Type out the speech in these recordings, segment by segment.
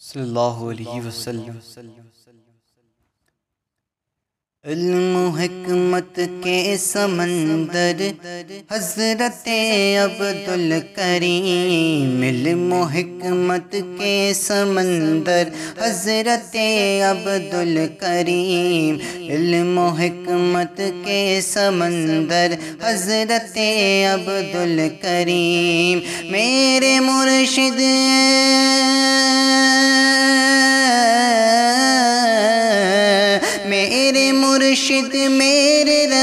صلی اللہ علیہ وسلم۔ علم و حکمت کے سمندر، حضرت عبدالکریم۔ علم و حکمت کے سمندر، حضرت عبدالکریم۔ علم و حکمت کے سمندر، حضرت عبدالکریم۔ میرے مرشد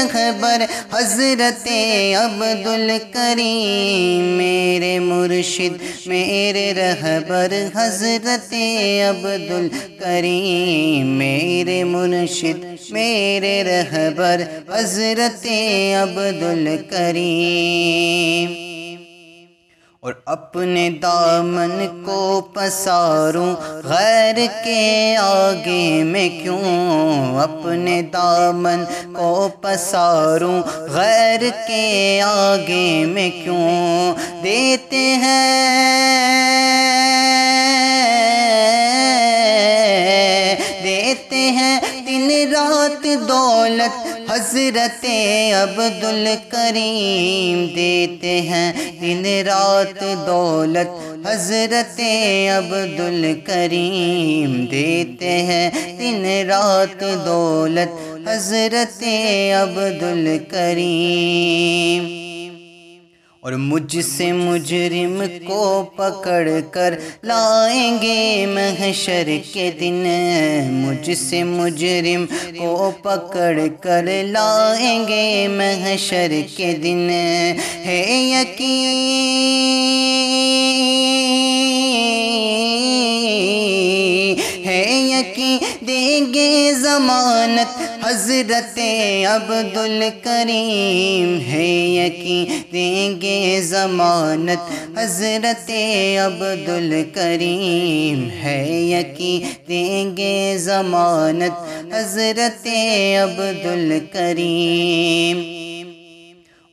رہبر حضرت عبدالکریم میرے مرشد، میرے رہبر حضرت عبدالکریم میرے مرشد، میرے رہبر حضرت عبدالکریم اور اپنے دامن کو پساروں، غیر کے آگے میں کیوں؟ اپنے دامن کو پساروں، غیر کے آگے میں کیوں؟ دیتے ہیں دولت حضرت عبد الکریم دیتے ہیں۔ دن رات دولت حضرت عبد الکریم دیتے ہیں۔ دن رات دولت حضرت عبد الکریم اور مجھ سے مجرم کو پکڑ کر لائیں گے محشر کے دن۔ مجھ سے مجرم کو پکڑ کر لائیں گے محشر کے دن۔ ہے یقین ہے یقین دیں گے ضمانت حضرت عبد الکریم ہے یقین دیں گے ضمانت حضرت عبد الکریم ہے یقین دیں گے ضمانت حضرت عبد الکریم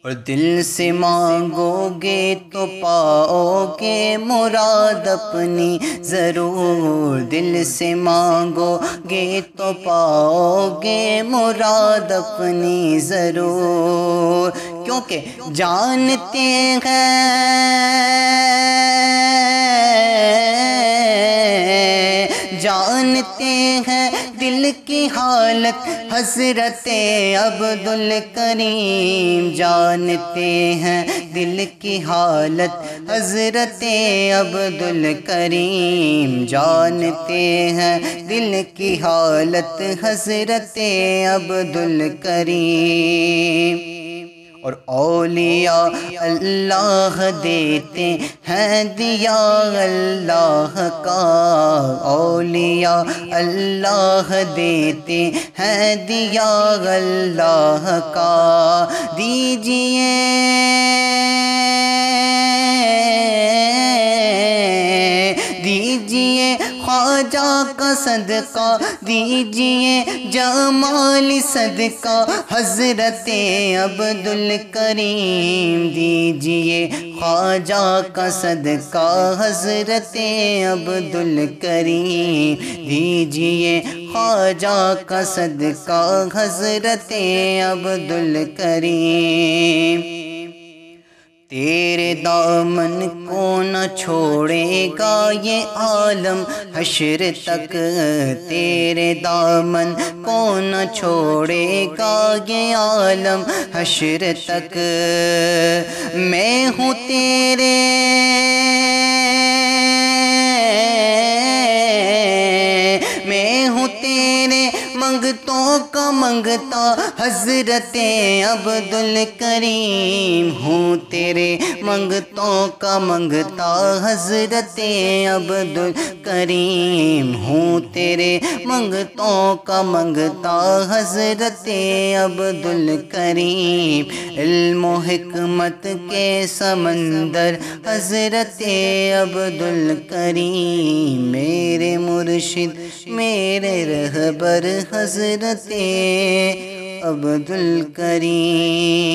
اور دل سے مانگو گے تو پاؤ گے مراد اپنی ضرور۔ دل سے مانگو گے تو پاؤ گے مراد اپنی ضرور۔ کیونکہ جانتے ہیں جانتے ہیں۔ دل کی حالت حضرت عبد الکریم جانتے ہیں۔ دل کی حالت حضرت عبد الکریم جانتے ہیں۔ دل کی حالت حضرت عبد الکریم اور اولیاء اللہ دیتے ہیں دیا اللہ کا۔ اولیاء اللہ دیتے ہیں دیا اللہ کا۔ دیجیے خواجہ کا صدقہ دیجیے جمال صدقہ حضرت عبد الکریم دیجیے۔ خواجہ کا صدقہ حضرت عبد الکریم دیجیے۔ خواجہ کا صدقہ حضرت عبد الکریم تیرے دامن کو نہ چھوڑے گا یہ عالم حشر تک۔ تیرے دامن کو نہ چھوڑے گا یہ عالم حشر تک۔ میں ہوں تیرے منگتوں کا منگتا حضرت عبد الکریم ہوں تیرے۔ منگتوں کا منگتا حضرت عبد الکریم ہوں تیرے۔ منگتوں کا منگتا حضرت عبد الکریم علم و حکمت کے سمندر، حضرت عبد الکریم میرے مرشد، میرے رہبر حضرت عبد الکریم